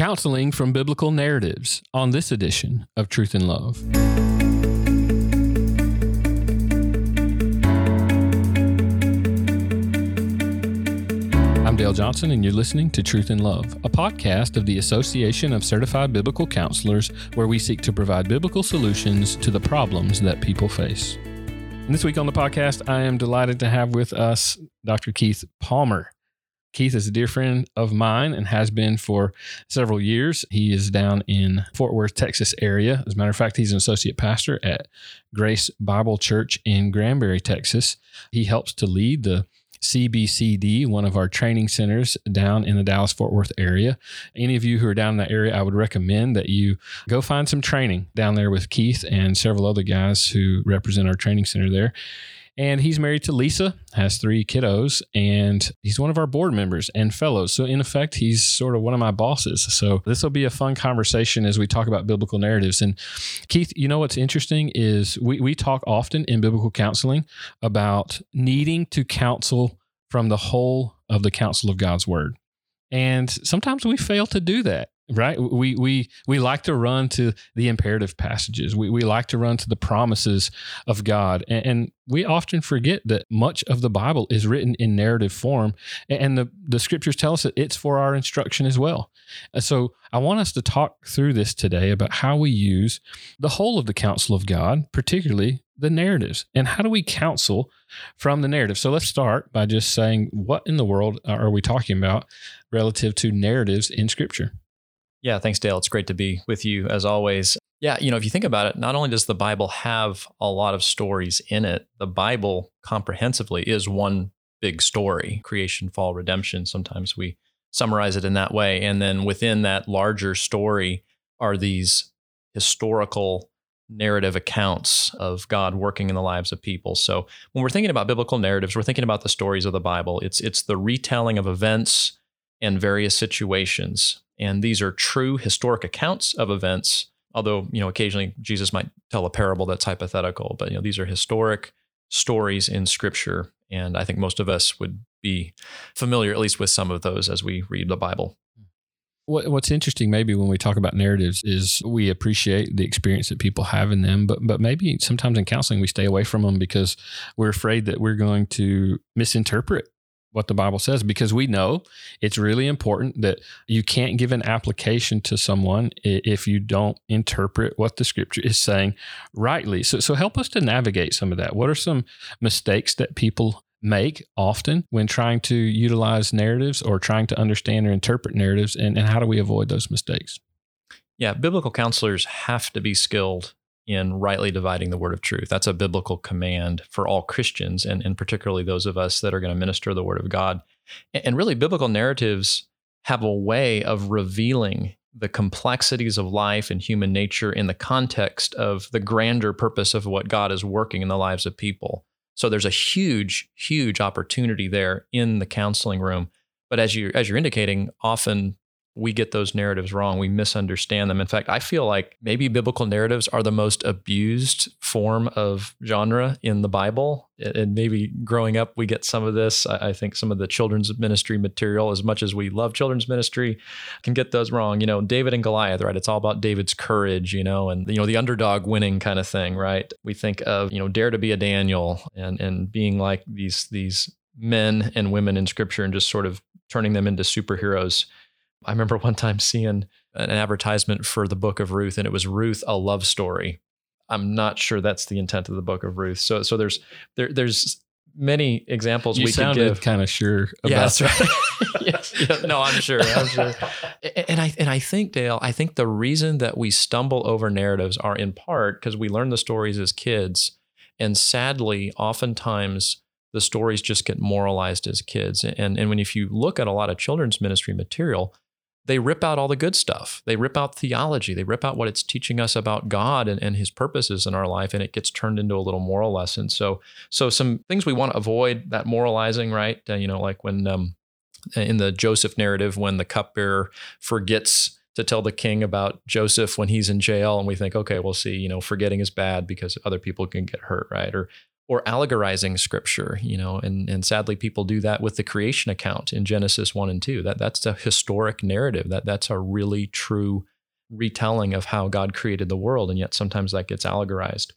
counseling from biblical narratives on this edition of Truth and Love. I'm Dale Johnson, and you're listening to Truth and Love, a podcast of the Association of Certified Biblical Counselors, where we seek to provide biblical solutions to the problems that people face. And this week on the podcast, I am delighted to have with us Dr. Keith Palmer. Keith is a dear friend of mine and has been for several years. He is down in Fort Worth, Texas area. As a matter of fact, he's an associate pastor at Grace Bible Church in Granbury, Texas. He helps to lead the CBCD, one of our training centers down in the Dallas Fort Worth area. Any of you who are down in that area, I would recommend that you go find some training down there with Keith and several other guys who represent our training center there. And he's married to Lisa, has three kiddos, and he's one of our board members and fellows. So, in effect, he's sort of one of my bosses. So, this will be a fun conversation as we talk about biblical narratives. And, Keith, you know what's interesting is we, we talk often in biblical counseling about needing to counsel from the whole of the counsel of God's word. And sometimes we fail to do that right? We we we like to run to the imperative passages. We, we like to run to the promises of god. And, and, we often forget that much of the bible is written in narrative form and the, the scriptures tell us that it's for our instruction as well. Uh, so i want us to talk through this today about how we use the whole of the counsel of god particularly the narratives. And how do we counsel from the narrative? So let's start by just saying what in the world are we talking about relative to narratives in scripture yeah, thanks, Dale. It's great to be with you as always. Yeah, you know, if you think about it, not only does the Bible have a lot of stories in it, the Bible comprehensively is one big story creation, fall, redemption. Sometimes we summarize it in that way. And then within that larger story are these historical narrative accounts of God working in the lives of people. So when we're thinking about biblical narratives, we're thinking about the stories of the Bible. It's it's the retelling of events and various situations and these are true historic accounts of events, although, you know, occasionally Jesus might tell a parable that's hypothetical, but, you know, these are historic stories in scripture. And I think most of us would be familiar, at least with some of those as we read the Bible. What's interesting, maybe when we talk about narratives, is we appreciate the experience that people have in them, but but maybe sometimes in counseling we stay away from them because we're afraid that we're going to misinterpret what the Bible says because we know it's really important that you can't give an application to someone if you don't interpret what the scripture is saying rightly. So, so help us to navigate some of that. What are some mistakes that people make often when trying to utilize narratives or trying to understand or interpret narratives, and, and how do we avoid those mistakes? Yeah, biblical counselors have to be skilled in rightly dividing the word of truth. That's a biblical command for all Christians, and, and particularly those of us that are going to minister the word of God. And really, biblical narratives have a way of revealing the complexities of life and human nature in the context of the grander purpose of what God is working in the lives of people. So there's a huge, huge opportunity there in the counseling room. But as you as you're indicating, often we get those narratives wrong. We misunderstand them. In fact, I feel like maybe biblical narratives are the most abused form of genre in the Bible. And maybe growing up, we get some of this. I think some of the children's ministry material, as much as we love children's ministry, can get those wrong. You know, David and Goliath, right? It's all about David's courage, you know, and, you know, the underdog winning kind of thing, right? We think of, you know, dare to be a Daniel and, and being like these, these men and women in scripture and just sort of turning them into superheroes I remember one time seeing an advertisement for the book of Ruth and it was Ruth a love story. I'm not sure that's the intent of the book of Ruth. So so there's there there's many examples you we could give. kind of sure about yeah, that's right. yes, yeah, no, I'm sure. I'm sure. And I and I think Dale, I think the reason that we stumble over narratives are in part because we learn the stories as kids, and sadly, oftentimes the stories just get moralized as kids. And and when if you look at a lot of children's ministry material, they rip out all the good stuff. They rip out theology. They rip out what it's teaching us about God and, and his purposes in our life, and it gets turned into a little moral lesson. So, so some things we want to avoid that moralizing, right? Uh, you know, like when um, in the Joseph narrative, when the cupbearer forgets to tell the king about Joseph when he's in jail, and we think, okay, we'll see, you know, forgetting is bad because other people can get hurt, right? Or or allegorizing scripture, you know, and, and sadly people do that with the creation account in Genesis 1 and 2. That that's a historic narrative. That that's a really true retelling of how God created the world, and yet sometimes that gets allegorized.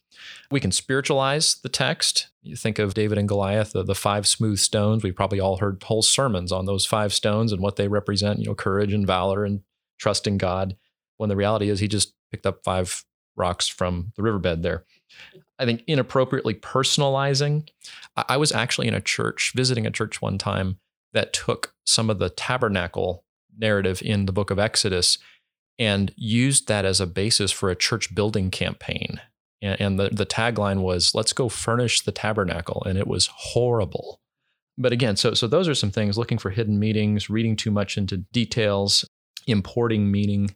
We can spiritualize the text. You think of David and Goliath, the, the five smooth stones. We've probably all heard whole sermons on those five stones and what they represent, you know, courage and valor and trust in God. When the reality is he just picked up five rocks from the riverbed there. I think inappropriately personalizing. I was actually in a church, visiting a church one time that took some of the tabernacle narrative in the book of Exodus and used that as a basis for a church building campaign. And, the, the tagline was, let's go furnish the tabernacle. And it was horrible. But again, so, so those are some things looking for hidden meanings, reading too much into details, importing meaning,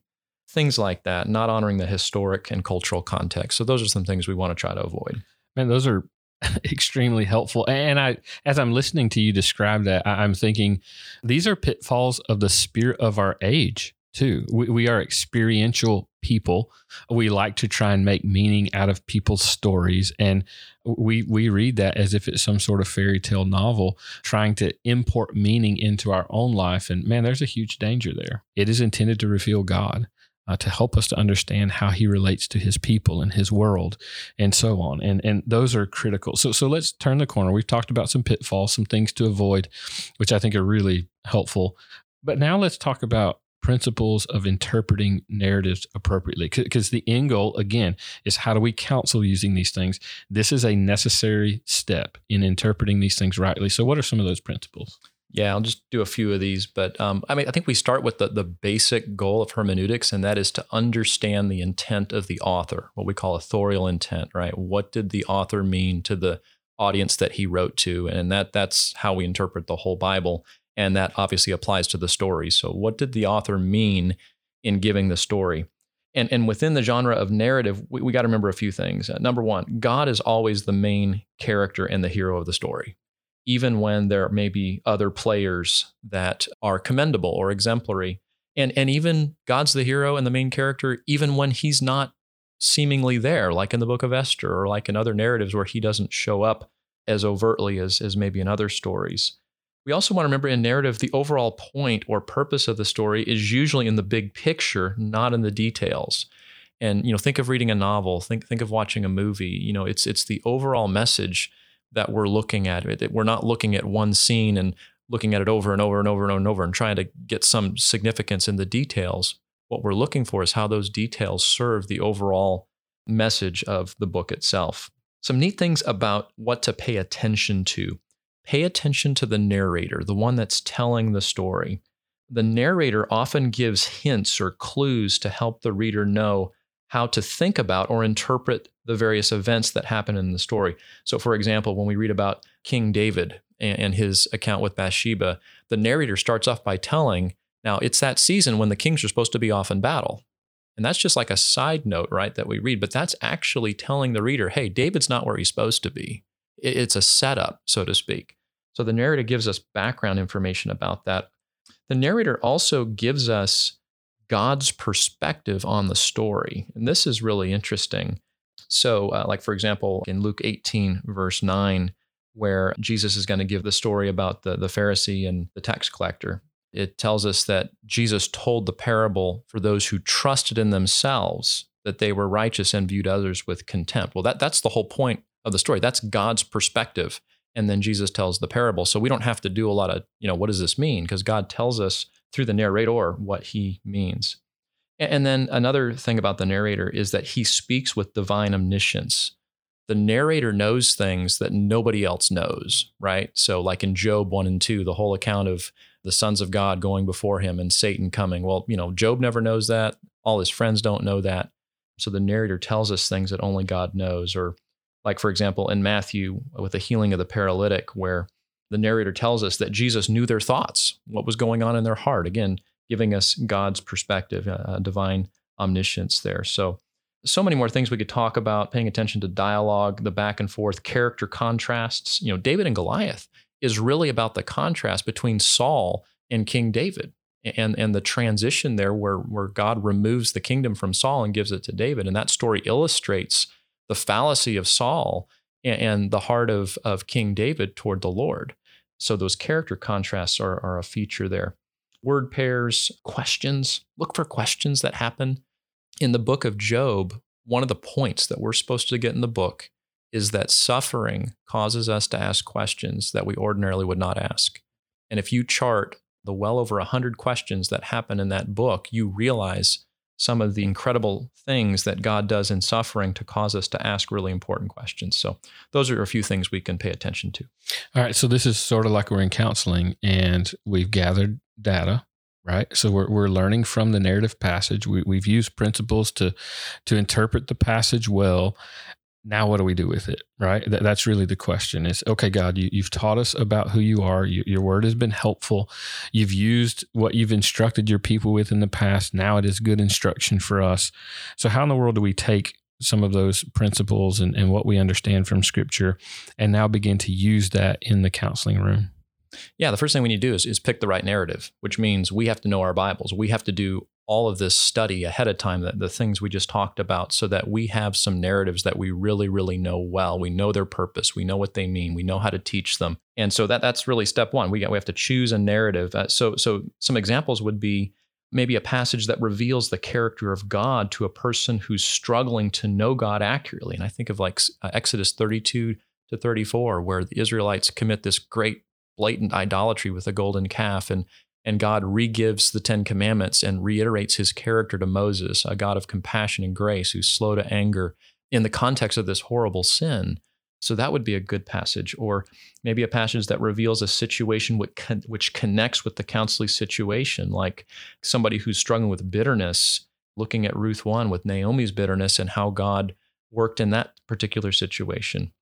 things like that, not honoring the historic and cultural context. So those are some things we want to try to avoid. Man, those are extremely helpful. And I, as I'm listening to you describe that, I'm thinking these are pitfalls of the spirit of our age too. We, we are experiential people. We like to try and make meaning out of people's stories, and we we read that as if it's some sort of fairy tale novel, trying to import meaning into our own life. And man, there's a huge danger there. It is intended to reveal God. Uh, to help us to understand how he relates to his people and his world and so on and and those are critical so so let's turn the corner we've talked about some pitfalls some things to avoid which i think are really helpful but now let's talk about principles of interpreting narratives appropriately. Because the end goal, again, is how do we counsel using these things? This is a necessary step in interpreting these things rightly. So, what are some of those principles? Yeah, I'll just do a few of these, but um, I mean, I think we start with the, the basic goal of hermeneutics, and that is to understand the intent of the author, what we call authorial intent, right? What did the author mean to the audience that he wrote to, and that that's how we interpret the whole Bible and that obviously applies to the story. So, what did the author mean in giving the story? And, and within the genre of narrative, we, we got to remember a few things. Uh, number one, God is always the main character and the hero of the story, even when there may be other players that are commendable or exemplary. And, and even God's the hero and the main character, even when he's not seemingly there, like in the book of Esther or like in other narratives where he doesn't show up as overtly as, as maybe in other stories. We also want to remember in narrative, the overall point or purpose of the story is usually in the big picture, not in the details. And you know, think of reading a novel, think think of watching a movie. You know, it's it's the overall message that we're looking at. We're not looking at one scene and looking at it over and over and over and over and over and trying to get some significance in the details. What we're looking for is how those details serve the overall message of the book itself. Some neat things about what to pay attention to pay attention to the narrator, the one that's telling the story. The narrator often gives hints or clues to help the reader know how to think about or interpret the various events that happen in the story. So, for example, when we read about King David and his account with Bathsheba, the narrator starts off by telling, now it's that season when the kings are supposed to be off in battle. And that's just like a side note, right, that we read, but that's actually telling the reader, hey, David's not where he's supposed to be. It's a setup, so to speak. So the narrator gives us background information about that. The narrator also gives us God's perspective on the story. And this is really interesting. So, uh, like for example, in Luke 18, verse 9, where Jesus is going to give the story about the, the Pharisee and the tax collector, it tells us that Jesus told the parable for those who trusted in themselves that they were righteous and viewed others with contempt. Well, that, that's the whole point of the story. That's God's perspective and then Jesus tells the parable. So we don't have to do a lot of, you know, what does this mean? Because God tells us through the narrator what he means. And then another thing about the narrator is that he speaks with divine omniscience. The narrator knows things that nobody else knows, right? So, like in Job 1 and 2, the whole account of the sons of God going before him and Satan coming. Well, you know, Job never knows that. All his friends don't know that. So the narrator tells us things that only God knows. Or like, for example, in Matthew with the healing of the paralytic, where the narrator tells us that Jesus knew their thoughts, what was going on in their heart. Again, giving us God's perspective, uh, divine omniscience there. So, so many more things we could talk about, paying attention to dialogue, the back and forth, character contrasts. You know, David and Goliath is really about the contrast between Saul and King David and, and the transition there where, where God removes the kingdom from Saul and gives it to David. And that story illustrates the fallacy of Saul and, and the heart of, of King David toward the Lord. So those character contrasts are, are a feature there. Word pairs, questions, look for questions that happen. In the book of Job, one of the points that we're supposed to get in the book is that suffering causes us to ask questions that we ordinarily would not ask. And if you chart the well over 100 questions that happen in that book, you realize some of the incredible things that God does in suffering to cause us to ask really important questions. So, those are a few things we can pay attention to. All right. So, this is sort of like we're in counseling and we've gathered data. Right, so we're we're learning from the narrative passage. We, we've used principles to to interpret the passage well, now what do we do with it right? Th- that's really the question is okay god you, have taught us about who you are. You, your word has been helpful. You've used what you've instructed your people with in the past. Now it is good instruction for us. So how in the world do we take some of those principles and, and what we understand from scripture and now begin to use that in the counseling room? Yeah, the first thing we need to do is, is pick the right narrative, which means we have to know our Bibles. We have to do all of this study ahead of time, that the things we just talked about, so that we have some narratives that we really, really know well. We know their purpose, we know what they mean, we know how to teach them, and so that that's really step one. We we have to choose a narrative. Uh, so so some examples would be maybe a passage that reveals the character of God to a person who's struggling to know God accurately. And I think of like uh, Exodus 32 to 34, where the Israelites commit this great blatant idolatry with a golden calf and and God regives the 10 commandments and reiterates his character to Moses, a God of compassion and grace who's slow to anger in the context of this horrible sin. So that would be a good passage or maybe a passage that reveals a situation which, con- which connects with the counseling situation like somebody who's struggling with bitterness looking at Ruth 1 with Naomi's bitterness and how God worked in that particular situation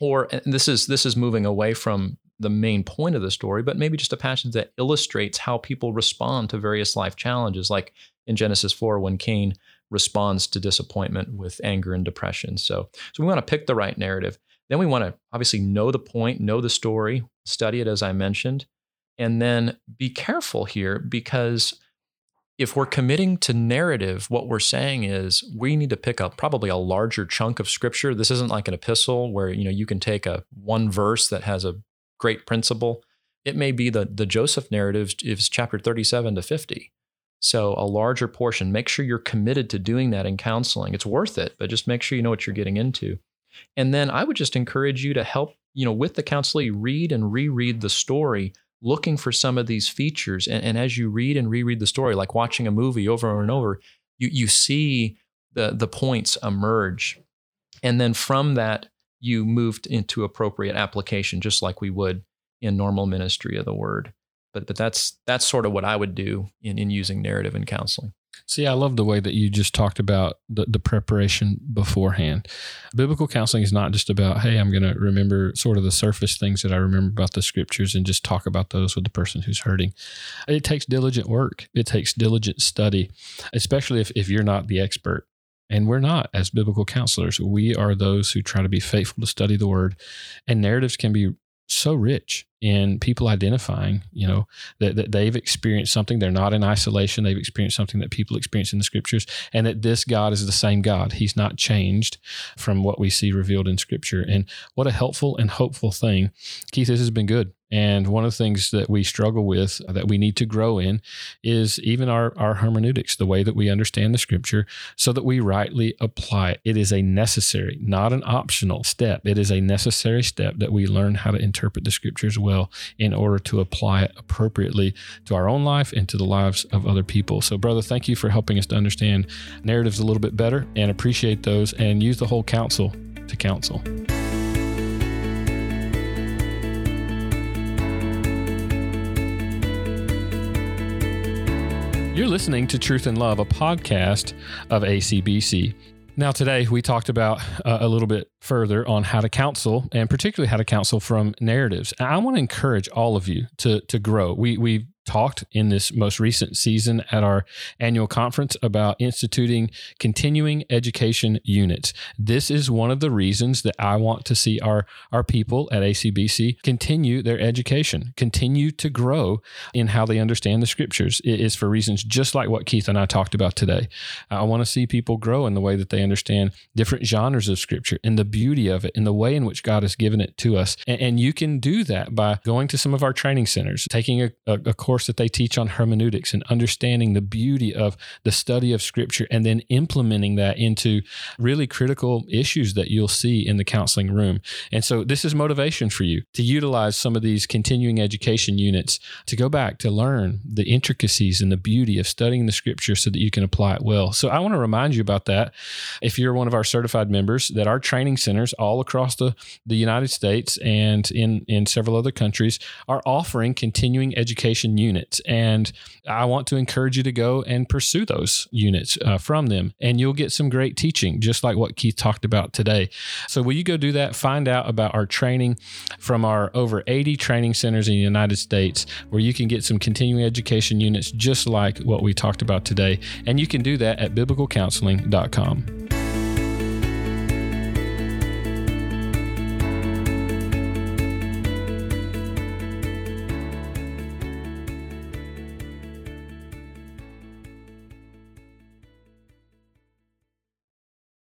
or this is this is moving away from the main point of the story, but maybe just a passage that illustrates how people respond to various life challenges, like in Genesis 4 when Cain responds to disappointment with anger and depression. So, so we want to pick the right narrative. Then we want to obviously know the point, know the story, study it as I mentioned, and then be careful here because if we're committing to narrative, what we're saying is we need to pick up probably a larger chunk of scripture. This isn't like an epistle where you know you can take a one verse that has a great principle. It may be the, the Joseph narrative is chapter 37 to 50. So a larger portion. Make sure you're committed to doing that in counseling. It's worth it, but just make sure you know what you're getting into. And then I would just encourage you to help, you know, with the counseling, read and reread the story, looking for some of these features. And, and as you read and reread the story, like watching a movie over and over, you you see the the points emerge. And then from that, you moved into appropriate application, just like we would in normal ministry of the word. But but that's that's sort of what I would do in, in using narrative in counseling. See, I love the way that you just talked about the, the preparation beforehand. Biblical counseling is not just about, hey, I'm going to remember sort of the surface things that I remember about the scriptures and just talk about those with the person who's hurting. It takes diligent work, it takes diligent study, especially if, if you're not the expert. And we're not as biblical counselors. We are those who try to be faithful to study the word. And narratives can be so rich in people identifying, you know, that, that they've experienced something. They're not in isolation. They've experienced something that people experience in the scriptures, and that this God is the same God. He's not changed from what we see revealed in scripture. And what a helpful and hopeful thing. Keith, this has been good. And one of the things that we struggle with uh, that we need to grow in is even our, our hermeneutics, the way that we understand the scripture, so that we rightly apply it. It is a necessary, not an optional step. It is a necessary step that we learn how to interpret the scriptures well in order to apply it appropriately to our own life and to the lives of other people. So, brother, thank you for helping us to understand narratives a little bit better and appreciate those and use the whole counsel to counsel. You're listening to Truth and Love, a podcast of ACBC. Now, today we talked about uh, a little bit further on how to counsel, and particularly how to counsel from narratives. And I want to encourage all of you to to grow. We we talked in this most recent season at our annual conference about instituting continuing education units. This is one of the reasons that I want to see our, our people at ACBC continue their education, continue to grow in how they understand the scriptures. It is for reasons just like what Keith and I talked about today. I want to see people grow in the way that they understand different genres of scripture and the beauty of it and the way in which God has given it to us. And, and you can do that by going to some of our training centers, taking a, a, a course that they teach on hermeneutics and understanding the beauty of the study of scripture and then implementing that into really critical issues that you'll see in the counseling room. And so this is motivation for you to utilize some of these continuing education units to go back to learn the intricacies and the beauty of studying the scripture so that you can apply it well. So I want to remind you about that. If you're one of our certified members, that our training centers all across the, the United States and in, in several other countries are offering continuing education units. And I want to encourage you to go and pursue those units uh, from them. And you'll get some great teaching, just like what Keith talked about today. So, will you go do that? Find out about our training from our over 80 training centers in the United States where you can get some continuing education units just like what we talked about today. And you can do that at biblicalcounseling.com.